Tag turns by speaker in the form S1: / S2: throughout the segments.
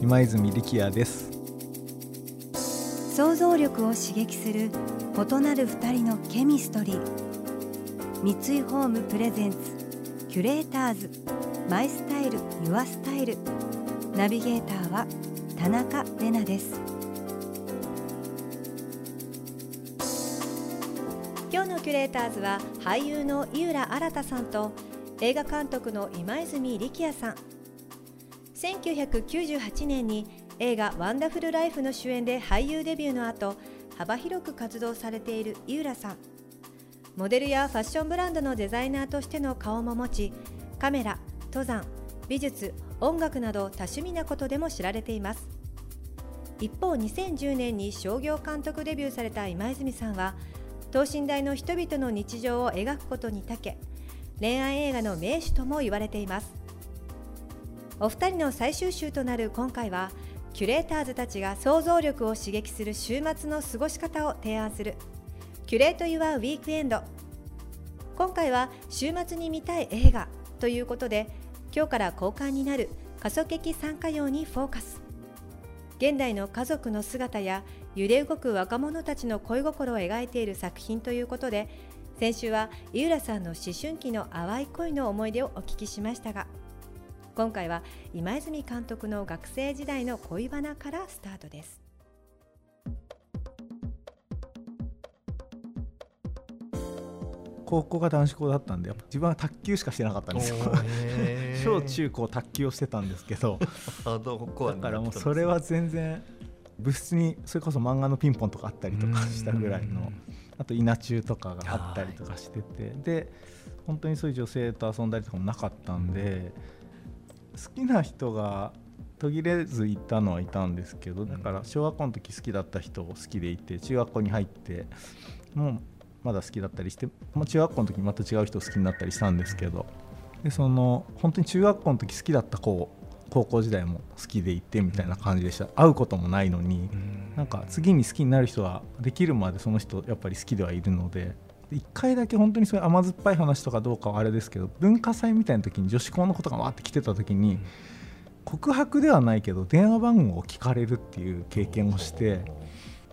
S1: 今泉力也です。
S2: 想像力を刺激する異なる二人のケミストリー。三井ホームプレゼンツキュレーターズ。マイスタイルユアスタイル。ナビゲーターは田中れなです。今日のキュレーターズは俳優の井浦新さんと映画監督の今泉力也さん。1998年に映画「ワンダフル・ライフ」の主演で俳優デビューの後幅広く活動されている井浦さん。モデルやファッションブランドのデザイナーとしての顔も持ちカメラ登山美術音楽など多趣味なことでも知られています。一方2010年に商業監督デビューされた今泉さんは等身大の人々の日常を描くことに長け恋愛映画の名手とも言われています。お二人の最終週となる今回はキュレーターズたちが想像力を刺激する週末の過ごし方を提案するキュレート・ユア・ウィークエンド。今回は週末に見たい映画ということで今日から公開になる過疎劇参加用にフォーカス。現代の家族の姿や揺れ動く若者たちの恋心を描いている作品ということで先週は井浦さんの思春期の淡い恋の思い出をお聞きしましたが今回は今泉監督の学生時代の恋バナからスタートです。
S1: 高校が男子校だったんで自分は卓球しかしてなかったんですよ。小中高卓球をしてたんですけど。だからもうそれは全然部室にそれこそ漫画のピンポンとかあったりとかしたぐらいのあと稲中とかがあったりとかしてて。で本当にそういう女性と遊んだりとかもなかったんで好きな人が途切れずいたのはいたんですけどだから小学校の時好きだった人を好きでいて中学校に入ってもうまだ好きだったりして、まあ、中学校の時にまた違う人を好きになったりしたんですけどでその本当に中学校の時好きだった子を高校時代も好きでいてみたいな感じでした。会うこともないのになんか次に好きになる人はできるまでその人やっぱり好きではいるので1回だけ本当にそういう甘酸っぱい話とかどうかはあれですけど文化祭みたいな時に女子校の子とかわって来てた時に告白ではないけど電話番号を聞かれるっていう経験をして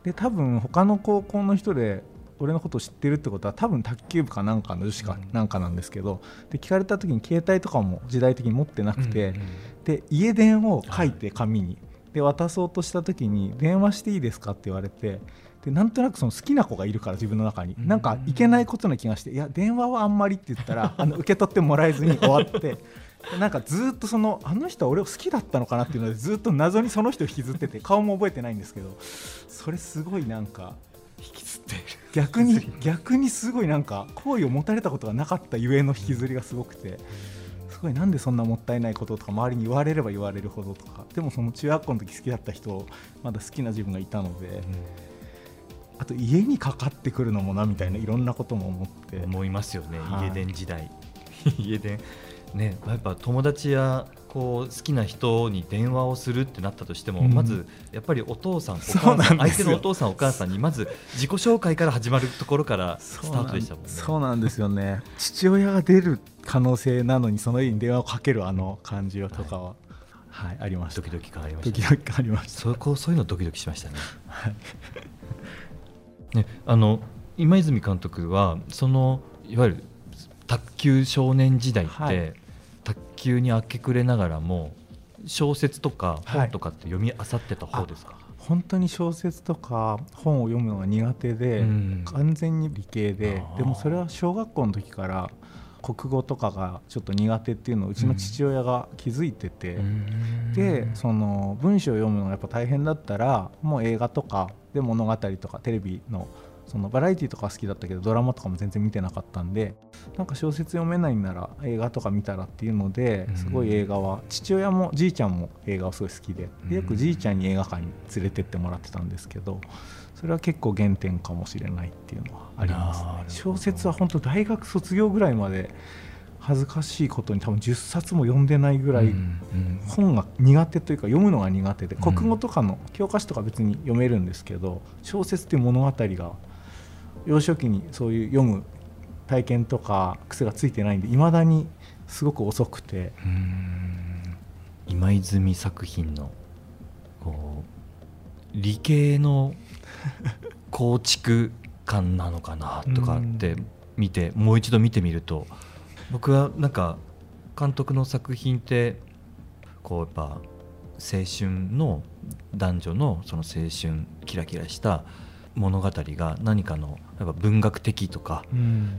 S1: で多分他の高校の人で俺のことを知ってるってことは多分卓球部かなんかの女子かなんかなんですけどで聞かれた時に携帯とかも時代的に持ってなくて、で家電を書いて紙にで渡そうとした時に電話していいですかって言われてでなんとなくその好きな子がいるから自分の中に。なんかいけないことな気がしていや電話はあんまりって言ったら あの受け取ってもらえずに終わってなんかずっとそのあの人は俺を好きだったのかなっていうのでずっと謎にその人を引きずってて顔も覚えてないんですけどそれすごいなんか
S3: 引きずって
S1: 逆に逆にすごいなんか好意を持たれたことがなかったゆえの引きずりがすごくて。すごいなんでそんなもったいないこととか周りに言われれば言われるほどとかでもその中学校の時好きだった人まだ好きな自分がいたので、あと家にかかってくるのもなみたいないろんなことも思って。
S3: 思いますよね、はい、家電時代。家電。ねやっぱ友達やこう好きな人に電話をするってなったとしても、うん、まずやっぱりお父さんお母さん相手のお父さんお母さんにまず自己紹介から始まるところからスタートでしたもんね。
S1: そうなんですよね。父親が出る可能性なのにその家に電話をかけるあの感じとかは、はいはい、ありました。
S3: ドキドキ感ありました、
S1: ね、ドキドキ感ありました。
S3: そこそういうのドキドキしましたね。はい。ねあの今泉監督はそのいわゆる卓球少年時代って、はい、卓球に明け暮れながらも小説とか本とかって読み漁ってた方ですか、はい、
S1: 本当に小説とか本を読むのが苦手で、うん、完全に理系ででもそれは小学校の時から国語とかがちょっと苦手っていうのをうちの父親が気づいてて、うん、でその文章を読むのがやっぱ大変だったらもう映画とかで物語とかテレビのそのバラエティとか好きだったけどドラマとかも全然見てなかったんでなんか小説読めないんなら映画とか見たらっていうのですごい映画は父親もじいちゃんも映画をすごい好きででよくじいちゃんに映画館に連れてってもらってたんですけどそれは結構原点かもしれないっていうのはありますね。小説は本当大学卒業ぐらいまで恥ずかしいことに多分10冊も読んでないぐらい本が苦手というか読むのが苦手で国語とかの教科書とか別に読めるんですけど小説っていう物語が幼少期にそういう読む体験とか癖がついてないんでいまだにすごく遅くて。
S3: 今泉作品の理系の 構築感なのかなとかって見てもう一度見てみると僕はなんか監督の作品ってこうやっぱ青春の男女のその青春キラキラした物語が何かのやっぱ文学的とか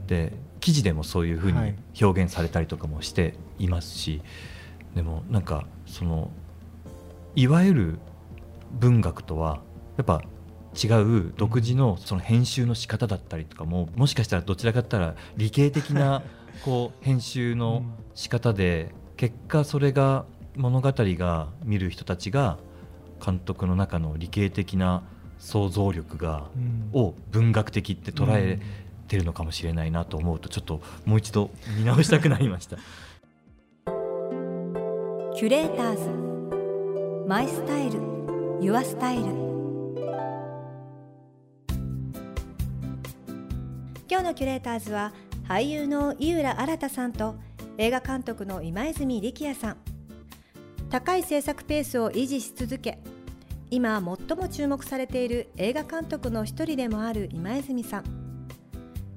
S3: で、記事でもそういうふうに表現されたりとかもしていますし、でもなんかそのいわゆる文学とはやっぱ違う独自のその編集の仕方だったりとかももしかしたらどちらかったら理系的なこう編集の仕方で、結果それが物語が見る人たちが監督の中の理系的な想像力が、を文学的って捉えてるのかもしれないなと思うとちょっともう一度見直したくなりました。
S2: キュレーターズマイスタイルユアスタイル。今日のキュレーターズは俳優の井浦新さんと映画監督の今泉力也さん。高い制作ペースを維持し続け今最も注目されている映画監督の一人でもある今泉さん。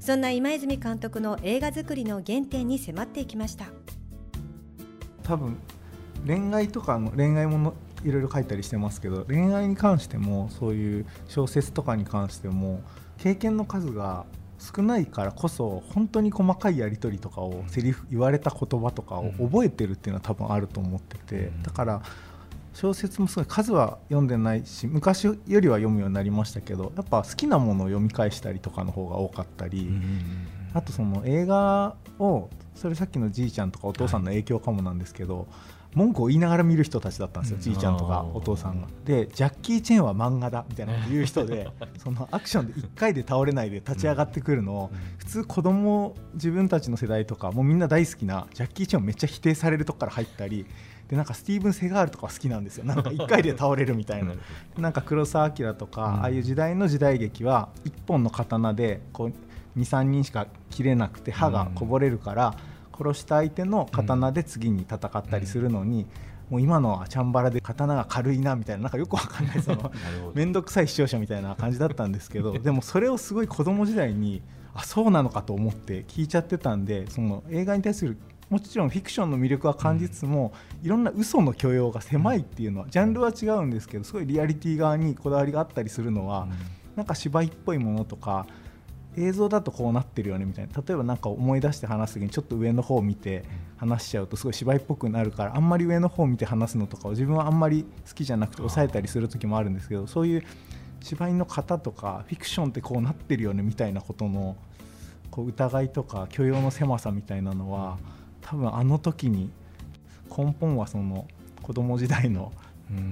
S2: そんな今泉監督の映画作りの原点に迫っていきました。
S1: 多分恋愛とかの恋愛ものいろいろ書いたりしてますけど恋愛に関してもそういう小説とかに関しても経験の数が少ないからこそ本当に細かいやり取りとかをセリフ言われた言葉とかを覚えてるっていうのは多分あると思っててだから小説もすごい数は読んでないし昔よりは読むようになりましたけどやっぱ好きなものを読み返したりとかの方が多かったりあとその映画をそれさっきのじいちゃんとかお父さんの影響かもなんですけど、文句を言いながら見る人たちだったんですよ、じいちゃんとかお父さんが。でジャッキー・チェンは漫画だみたいなこと言う人で そのアクションで1回で倒れないで立ち上がってくるのを、普通子供自分たちの世代とかもうみんな大好きなジャッキー・チェンをめっちゃ否定されるとこから入ったり。でなんかスティーブン・セガールとか好きなんですよ。なんか 1回で倒れるみたいな。なんか黒澤明とか、ああいう時代の時代劇は1本の刀でこう23人しか切れなくて歯がこぼれるから、殺した相手の刀で次に戦ったりするのに、もう今のはチャンバラで刀が軽いなみたいななんかよくわかんないその 面倒くさい視聴者みたいな感じだったんですけど でもそれをすごい子供時代にあそうなのかと思って聞いちゃってたんでその映画に対するもちろんフィクションの魅力は感じつつも、いろんな嘘の許容が狭いっていうのはジャンルは違うんですけどすごいリアリティ側にこだわりがあったりするのは、なんか芝居っぽいものとか映像だとこうなってるよねみたいな。例えば何か思い出して話す時にちょっと上の方を見て話しちゃうとすごい芝居っぽくなるからあんまり上の方を見て話すのとかを自分はあんまり好きじゃなくて抑えたりする時もあるんですけどそういう芝居の型とかフィクションってこうなってるよねみたいなことのこう疑いとか許容の狭さみたいなのは多分あの時に根本はその子供時代の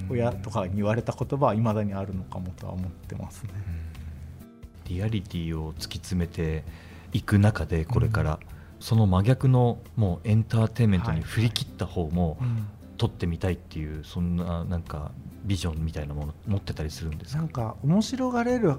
S1: 親とかに言われた言葉はいまだにあるのかもとは思ってますね。
S3: リアリティを突き詰めていく中でこれから、その真逆のもうエンターテインメントに振り切った方も撮ってみたいっていうそんななんかビジョンみたいなもの持ってたりするんですか？
S1: なんか面白がれる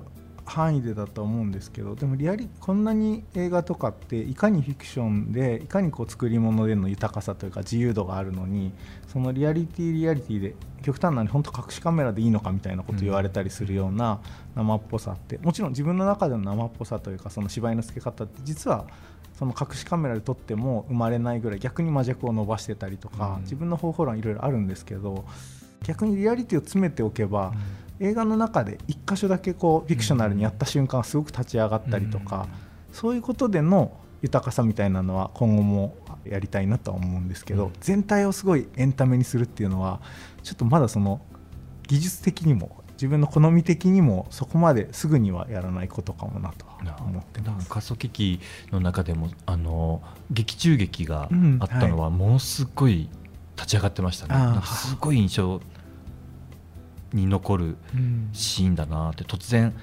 S1: 範囲でだと思うんですけどでもリアリこんなに映画とかっていかにフィクションでいかにこう作り物での豊かさというか自由度があるのにそのリアリティリアリティで極端なに本当隠しカメラでいいのかみたいなこと言われたりするような生っぽさってもちろん自分の中での生っぽさというかその芝居のつけ方って実はその隠しカメラで撮っても生まれないぐらい逆に魔弱を伸ばしてたりとか、自分の方法論いろいろあるんですけど逆にリアリティを詰めておけば、映画の中で1箇所だけこうフィクショナルにやった瞬間すごく立ち上がったりとか、そういうことでの豊かさみたいなのは今後もやりたいなとは思うんですけど、全体をすごいエンタメにするっていうのはちょっとまだその技術的にも自分の好み的にもそこまですぐにはやらないことかもなと思ってます。
S3: 過疎劇の中でもあの劇中劇があったのはものすごい立ち上がってましたね、うんはい、すごい印象に残るシーンだなって突然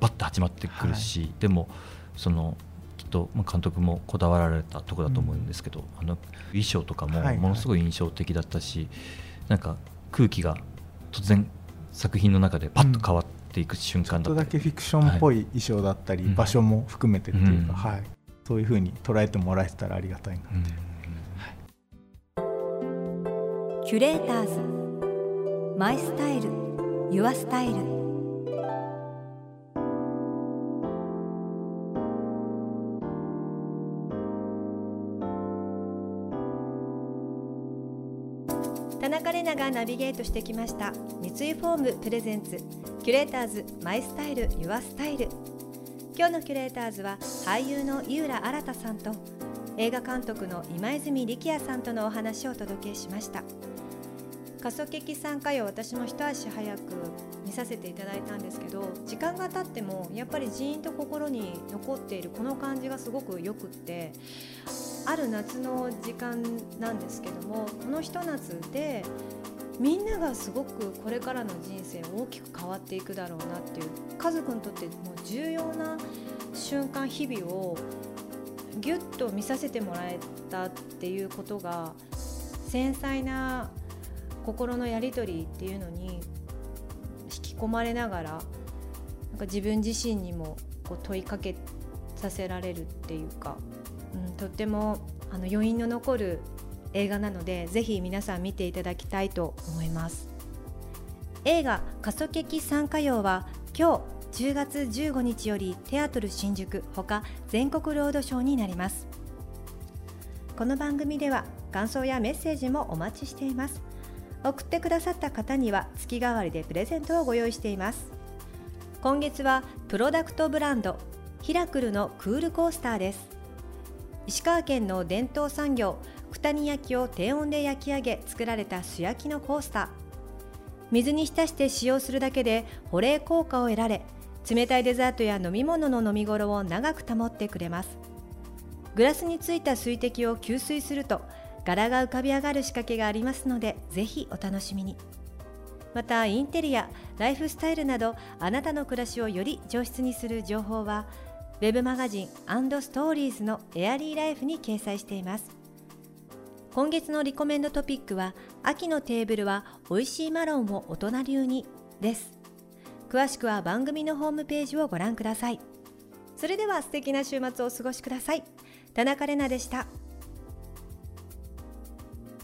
S3: バッと始まってくるし、はい、でもそのきっと監督もこだわられたところだと思うんですけど、うん、あの衣装とかもものすごい印象的だったし、はいはい、なんか空気が突然作品の中でパッと変わっていく瞬間
S1: だったり、うん、ちょっとだけフィクションっぽい衣装だったり、はい、場所も含めてっていうか、はい、そういうふうに捉えてもらえたらありがたいなって、
S2: キュレーターズ。マイスタイルユアスタイル田中麗奈がナビゲートしてきました。三井ホームプレゼンツ。キュレーターズマイスタイルユアスタイル。今日のキュレーターズは俳優の井浦新さんと映画監督の今泉力也さんとのお話をお届けしました。過疎劇参加用私も一足早く見させていただいたんですけど時間が経ってもやっぱりジーンと心に残っているこの感じがすごくよくってある夏の時間なんですけどもこのひと夏でみんながすごくこれからの人生大きく変わっていくだろうなっていう家族にとってもう重要な瞬間日々をぎゅっと見させてもらえたっていうことが繊細な心のやり取りっていうのに引き込まれながらなんか自分自身にもこう問いかけさせられるっていうか、うん、とってもあの余韻の残る映画なのでぜひ皆さん見ていただきたいと思います。映画「過疎劇参加用」は今日10月15日よりテアトル新宿ほか全国ロードショーになります。この番組では感想やメッセージもお待ちしています。送ってくださった方には月替わりでプレゼントをご用意しています。今月はプロダクトブランドヒラクルのクールコースターです。石川県の伝統産業九谷焼を低温で焼き上げ作られた素焼きのコースター。水に浸して使用するだけで保冷効果を得られ冷たいデザートや飲み物の飲み頃を長く保ってくれます。グラスについた水滴を吸水すると柄が浮かび上がる仕掛けがありますのでぜひお楽しみに。またインテリアライフスタイルなどあなたの暮らしをより上質にする情報は web マガジンストーリーズのエアリーライフに掲載しています。今月のリコメンドトピックは秋のテーブルは美味しいマロンを大人流にです。詳しくは番組のホームページをご覧ください。それでは素敵な週末をお過ごしください。田中れなでした。